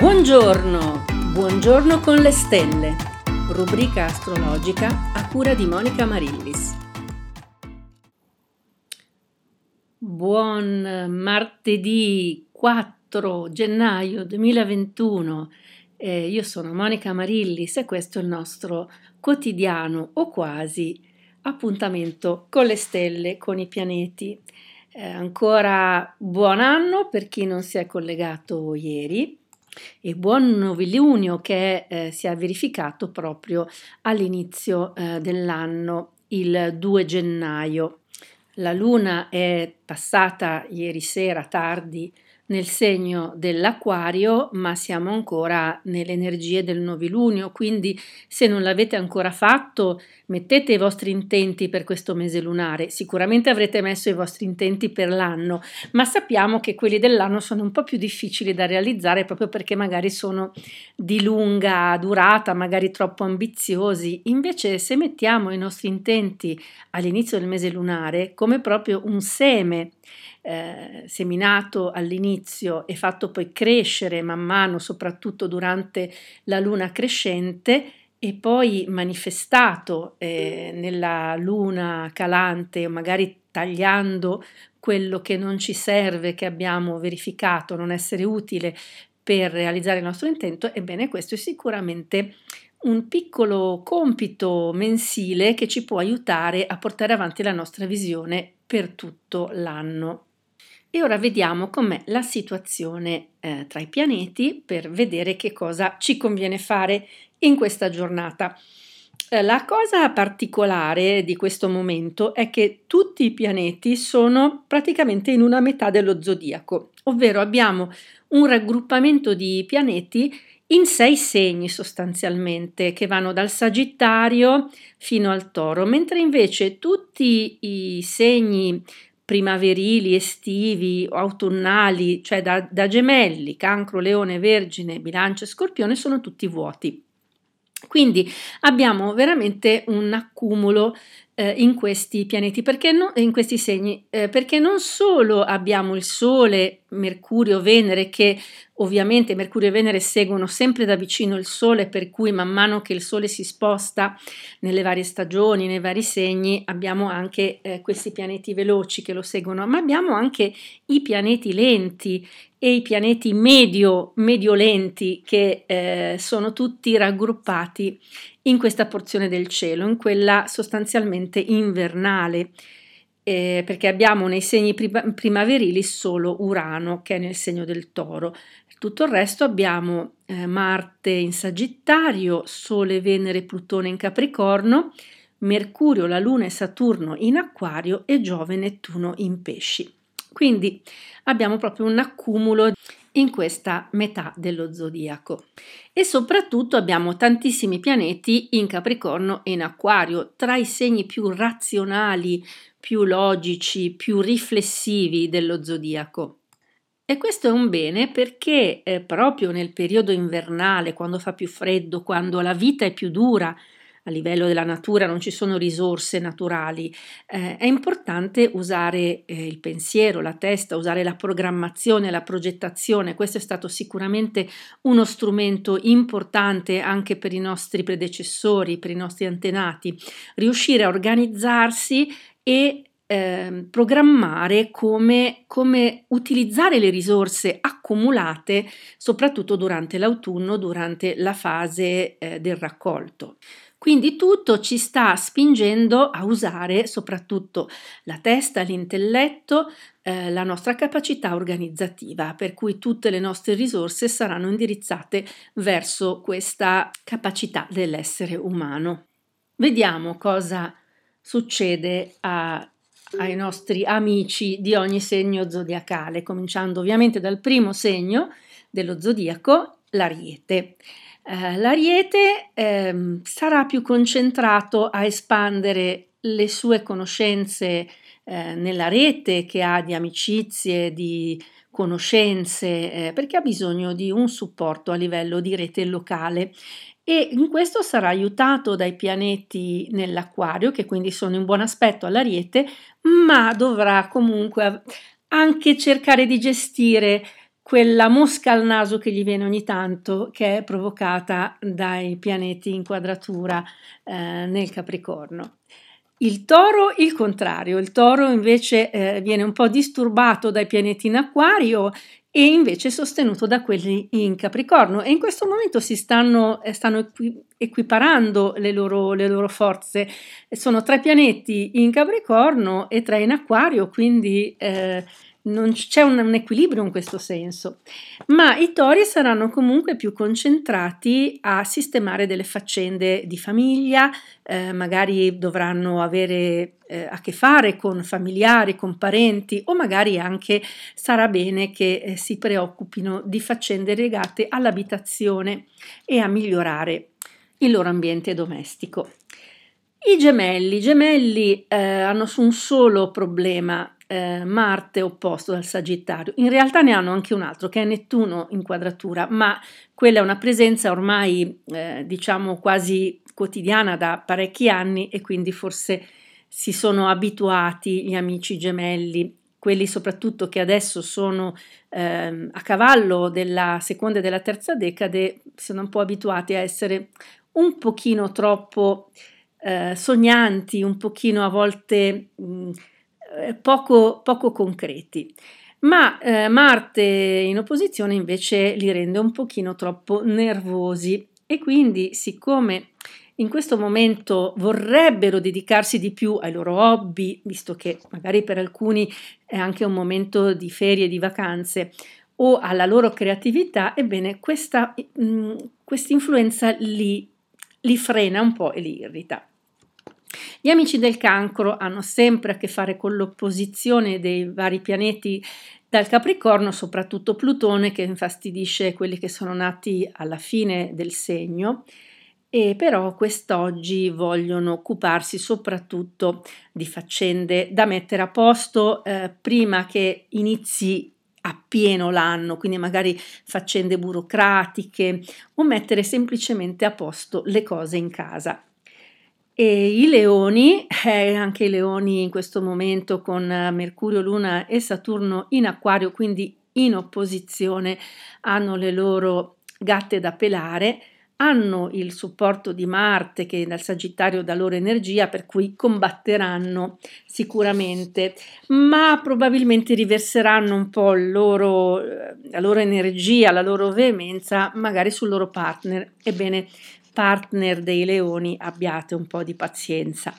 Buongiorno, buongiorno con le stelle, rubrica astrologica a cura di Monica Marillis. Buon martedì 4 gennaio 2021. Eh, io sono Monica Marillis e questo è il nostro quotidiano o quasi appuntamento con le stelle, con i pianeti. Eh, ancora buon anno per chi non si è collegato ieri e buon novilunio che eh, si è verificato proprio all'inizio eh, dell'anno, il 2 gennaio. La luna è passata ieri sera tardi nel segno dell'acquario, ma siamo ancora nelle energie del novilunio, quindi se non l'avete ancora fatto, mettete i vostri intenti per questo mese lunare. Sicuramente avrete messo i vostri intenti per l'anno, ma sappiamo che quelli dell'anno sono un po' più difficili da realizzare proprio perché magari sono di lunga durata, magari troppo ambiziosi. Invece se mettiamo i nostri intenti all'inizio del mese lunare come proprio un seme eh, seminato all'inizio e fatto poi crescere man mano, soprattutto durante la luna crescente, e poi manifestato eh, nella luna calante, magari tagliando quello che non ci serve, che abbiamo verificato non essere utile per realizzare il nostro intento, ebbene questo è sicuramente un piccolo compito mensile che ci può aiutare a portare avanti la nostra visione per tutto l'anno. E ora vediamo com'è la situazione eh, tra i pianeti per vedere che cosa ci conviene fare in questa giornata. Eh, la cosa particolare di questo momento è che tutti i pianeti sono praticamente in una metà dello zodiaco, ovvero abbiamo un raggruppamento di pianeti in sei segni sostanzialmente, che vanno dal Sagittario fino al Toro, mentre invece tutti i segni primaverili, estivi, autunnali, cioè da, da gemelli, cancro, leone, vergine, bilancia e scorpione, sono tutti vuoti. Quindi abbiamo veramente un accumulo eh, in questi pianeti, perché no, in questi segni, eh, perché non solo abbiamo il Sole, Mercurio, Venere che Ovviamente Mercurio e Venere seguono sempre da vicino il Sole, per cui man mano che il Sole si sposta nelle varie stagioni, nei vari segni, abbiamo anche eh, questi pianeti veloci che lo seguono, ma abbiamo anche i pianeti lenti e i pianeti medio, medio lenti che eh, sono tutti raggruppati in questa porzione del cielo, in quella sostanzialmente invernale. Eh, perché abbiamo nei segni primaverili solo Urano che è nel segno del toro. Tutto il resto abbiamo eh, Marte in Sagittario, Sole, Venere, Plutone in Capricorno, Mercurio, la Luna e Saturno in Acquario e Giove Nettuno in Pesci. Quindi abbiamo proprio un accumulo in questa metà dello zodiaco e soprattutto abbiamo tantissimi pianeti in Capricorno e in Acquario, tra i segni più razionali, più logici, più riflessivi dello zodiaco. E questo è un bene perché eh, proprio nel periodo invernale, quando fa più freddo, quando la vita è più dura, a livello della natura non ci sono risorse naturali, eh, è importante usare eh, il pensiero, la testa, usare la programmazione, la progettazione. Questo è stato sicuramente uno strumento importante anche per i nostri predecessori, per i nostri antenati, riuscire a organizzarsi e eh, programmare come, come, utilizzare le risorse accumulate soprattutto durante l'autunno, durante la fase eh, del raccolto. Quindi tutto ci sta spingendo a usare soprattutto la testa, l'intelletto, eh, la nostra capacità organizzativa, per cui tutte le nostre risorse saranno indirizzate verso questa capacità dell'essere umano. Vediamo cosa succede a ai nostri amici di ogni segno zodiacale, cominciando ovviamente dal primo segno dello zodiaco, l'ariete. Eh, l'ariete eh, sarà più concentrato a espandere le sue conoscenze eh, nella rete che ha di amicizie, di conoscenze, eh, perché ha bisogno di un supporto a livello di rete locale. E in questo sarà aiutato dai pianeti nell'acquario, che quindi sono in buon aspetto all'ariete, ma dovrà comunque anche cercare di gestire quella mosca al naso che gli viene ogni tanto, che è provocata dai pianeti in quadratura eh, nel Capricorno. Il toro il contrario, il toro invece eh, viene un po' disturbato dai pianeti in acquario e invece sostenuto da quelli in Capricorno e in questo momento si stanno, eh, stanno equi- equiparando le loro, le loro, forze. Sono tre pianeti in Capricorno e tre in Acquario, quindi eh, non c'è un, un, equilibrio in questo senso, ma i tori saranno comunque più concentrati a sistemare delle faccende di famiglia, eh, magari dovranno avere eh, a che fare con familiari, con parenti o magari anche sarà bene che eh, si preoccupino di faccende legate all'abitazione e a migliorare il loro ambiente domestico. I gemelli, i gemelli eh, hanno un solo problema eh, Marte opposto dal Sagittario. In realtà ne hanno anche un altro che è Nettuno in quadratura, ma quella è una presenza ormai eh, diciamo quasi quotidiana da parecchi anni e quindi forse si sono abituati gli amici gemelli, quelli soprattutto che adesso sono eh, a cavallo della seconda e della terza decade, sono un po' abituati a essere un pochino troppo eh, sognanti, un pochino a volte mh, eh, poco, poco concreti. Ma eh, Marte in opposizione invece li rende un pochino troppo nervosi e quindi siccome in questo momento vorrebbero dedicarsi di più ai loro hobby, visto che magari per alcuni è anche un momento di ferie, di vacanze, o alla loro creatività, ebbene questa mh, influenza li, li frena un po' e li irrita. Gli amici del cancro hanno sempre a che fare con l'opposizione dei vari pianeti dal Capricorno, soprattutto Plutone che infastidisce quelli che sono nati alla fine del segno e però quest'oggi vogliono occuparsi soprattutto di faccende da mettere a posto eh, prima che inizi appieno l'anno, quindi magari faccende burocratiche o mettere semplicemente a posto le cose in casa. E i leoni, eh, anche i leoni in questo momento con Mercurio, Luna e Saturno in acquario, quindi in opposizione, hanno le loro gatte da pelare, hanno il supporto di Marte che dal Sagittario dà loro energia, per cui combatteranno sicuramente, ma probabilmente riverseranno un po' loro, la loro energia, la loro veemenza magari sul loro partner. Ebbene, partner dei leoni abbiate un po' di pazienza.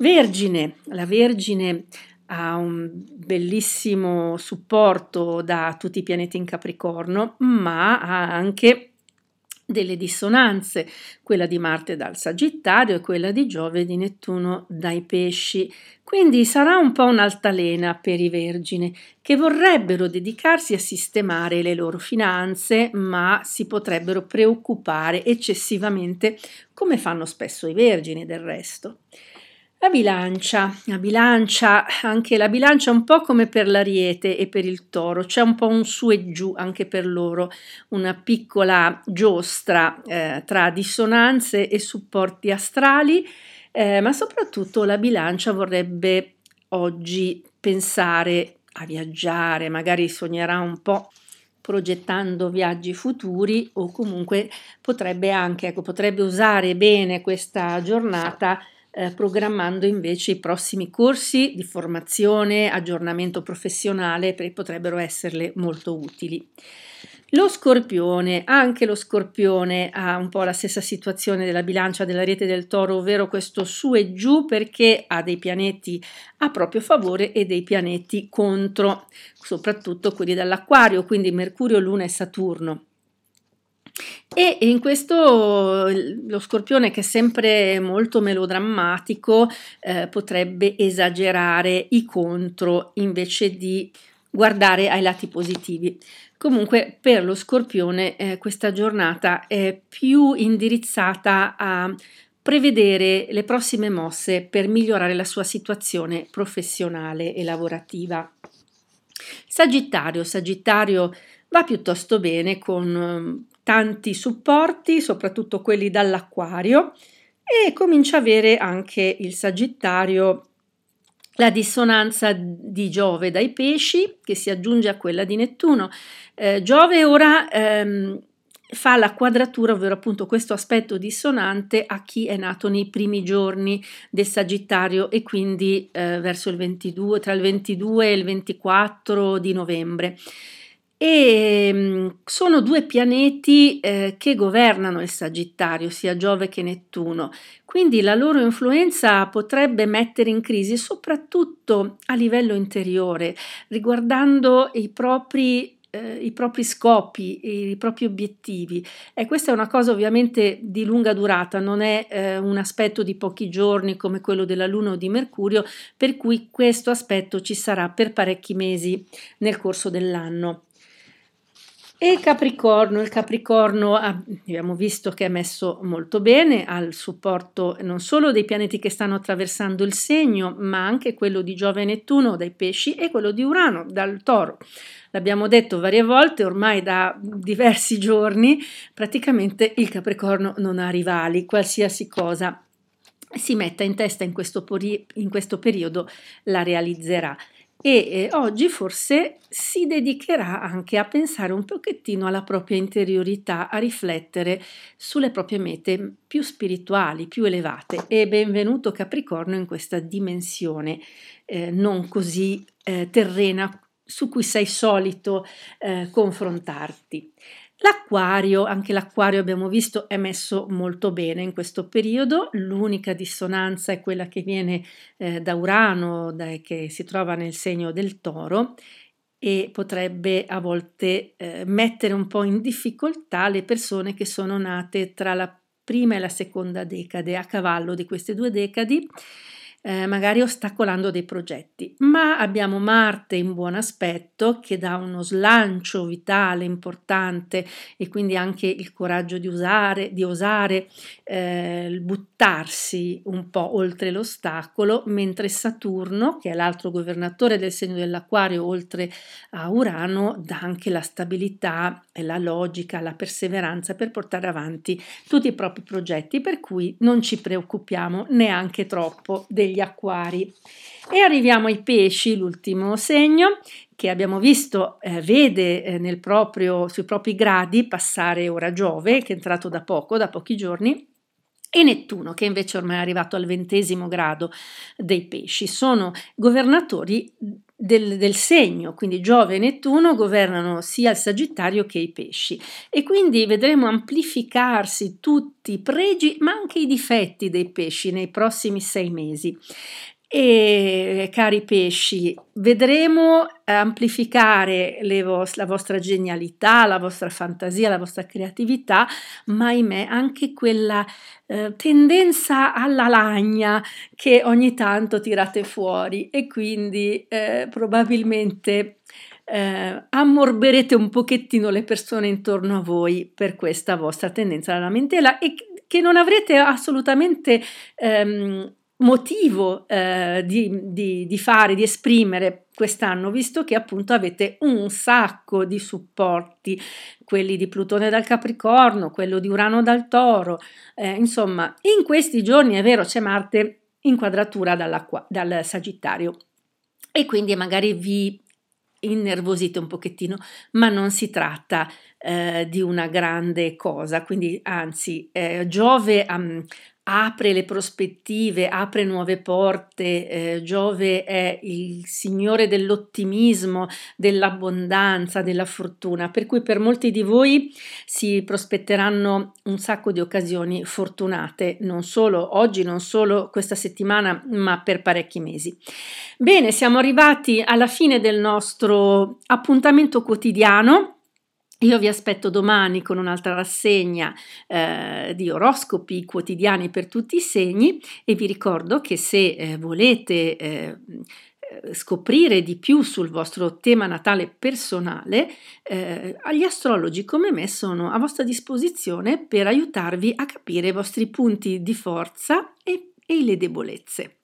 Vergine, la Vergine ha un bellissimo supporto da tutti i pianeti in Capricorno, ma ha anche delle dissonanze, quella di Marte dal Sagittario e quella di Giove e di Nettuno dai Pesci. Quindi sarà un po' un'altalena per i Vergini che vorrebbero dedicarsi a sistemare le loro finanze, ma si potrebbero preoccupare eccessivamente come fanno spesso i Vergini del resto. La bilancia, la bilancia, anche la bilancia un po' come per l'ariete e per il toro, c'è un po' un su e giù anche per loro, una piccola giostra eh, tra dissonanze e supporti astrali, eh, ma soprattutto la bilancia vorrebbe oggi pensare a viaggiare, magari sognerà un po' progettando viaggi futuri o comunque potrebbe anche, ecco, potrebbe usare bene questa giornata eh, programmando invece i prossimi corsi di formazione, aggiornamento professionale, perché potrebbero esserle molto utili. Lo scorpione, anche lo scorpione ha un po' la stessa situazione della bilancia della rete del toro, ovvero questo su e giù perché ha dei pianeti a proprio favore e dei pianeti contro, soprattutto quelli dall'acquario, quindi Mercurio, Luna e Saturno. E in questo lo scorpione, che è sempre molto melodrammatico, eh, potrebbe esagerare i contro invece di guardare ai lati positivi. Comunque per lo scorpione eh, questa giornata è più indirizzata a prevedere le prossime mosse per migliorare la sua situazione professionale e lavorativa. Sagittario, Sagittario va piuttosto bene con tanti supporti, soprattutto quelli dall'acquario, e comincia a avere anche il Sagittario la dissonanza di Giove dai pesci che si aggiunge a quella di Nettuno. Eh, Giove ora ehm, fa la quadratura, ovvero appunto questo aspetto dissonante a chi è nato nei primi giorni del Sagittario e quindi eh, verso il 22, tra il 22 e il 24 di novembre. E mm, sono due pianeti eh, che governano il Sagittario, sia Giove che Nettuno, quindi la loro influenza potrebbe mettere in crisi soprattutto a livello interiore, riguardando i propri eh, i propri scopi, i propri obiettivi. E questa è una cosa ovviamente di lunga durata, non è eh, un aspetto di pochi giorni come quello della Luna o di Mercurio, per cui questo aspetto ci sarà per parecchi mesi nel corso dell'anno. E il Capricorno, il Capricorno abbiamo visto che è messo molto bene al supporto non solo dei pianeti che stanno attraversando il segno, ma anche quello di Giove e Nettuno dai pesci e quello di Urano dal toro. L'abbiamo detto varie volte, ormai da diversi giorni, praticamente il Capricorno non ha rivali, qualsiasi cosa si metta in testa in questo, in questo periodo la realizzerà e oggi forse si dedicherà anche a pensare un pochettino alla propria interiorità, a riflettere sulle proprie mete più spirituali, più elevate. E benvenuto Capricorno in questa dimensione eh, non così eh, terrena su cui sei solito eh, confrontarti. L'acquario, anche l'acquario abbiamo visto è messo molto bene in questo periodo, l'unica dissonanza è quella che viene eh, da Urano, da, che si trova nel segno del toro e potrebbe a volte eh, mettere un po' in difficoltà le persone che sono nate tra la prima e la seconda decade, a cavallo di queste due decadi eh, magari ostacolando dei progetti, ma abbiamo Marte in buon aspetto che dà uno slancio vitale importante e quindi anche il coraggio di usare, di osare eh, buttarsi un po' oltre l'ostacolo, mentre Saturno, che è l'altro governatore del segno dell'acquario oltre a Urano, dà anche la stabilità la logica, la perseveranza per portare avanti tutti i propri progetti, per cui non ci preoccupiamo neanche troppo degli degli acquari. E arriviamo ai pesci, l'ultimo segno che abbiamo visto eh, vede eh, proprio, sui propri gradi passare ora Giove, che è entrato da poco, da pochi giorni, e Nettuno, che invece ormai è arrivato al ventesimo grado dei pesci. Sono governatori del, del, segno, quindi Giove e Nettuno governano sia il Sagittario che i pesci e quindi vedremo amplificarsi tutti i pregi ma anche i difetti dei pesci nei prossimi sei mesi. E cari pesci, vedremo amplificare vos- la vostra genialità, la vostra fantasia, la vostra creatività, ma ahimè anche quella eh, tendenza alla lagna che ogni tanto tirate fuori. E quindi eh, probabilmente eh, ammorberete un pochettino le persone intorno a voi per questa vostra tendenza alla lamentela e che non avrete assolutamente ehm, motivo eh, di, di, di, fare, di esprimere quest'anno, visto che appunto avete un sacco di supporti, quelli di Plutone dal Capricorno, quello di Urano dal Toro, eh, insomma, in questi giorni è vero c'è Marte in quadratura dal Sagittario. E quindi magari vi innervosite un pochettino, ma non si tratta eh, di una grande cosa, quindi anzi eh, Giove um, apre le prospettive, apre nuove porte, eh, Giove è il signore dell'ottimismo, dell'abbondanza, della fortuna, per cui per molti di voi si prospetteranno un sacco di occasioni fortunate, non solo oggi, non solo questa settimana, ma per parecchi mesi. Bene, siamo arrivati alla fine del nostro appuntamento quotidiano io vi aspetto domani con un'altra rassegna eh, di oroscopi quotidiani per tutti i segni e vi ricordo che se eh, volete eh, scoprire di più sul vostro tema natale personale, eh, gli astrologi come me sono a vostra disposizione per aiutarvi a capire i vostri punti di forza e, e le debolezze.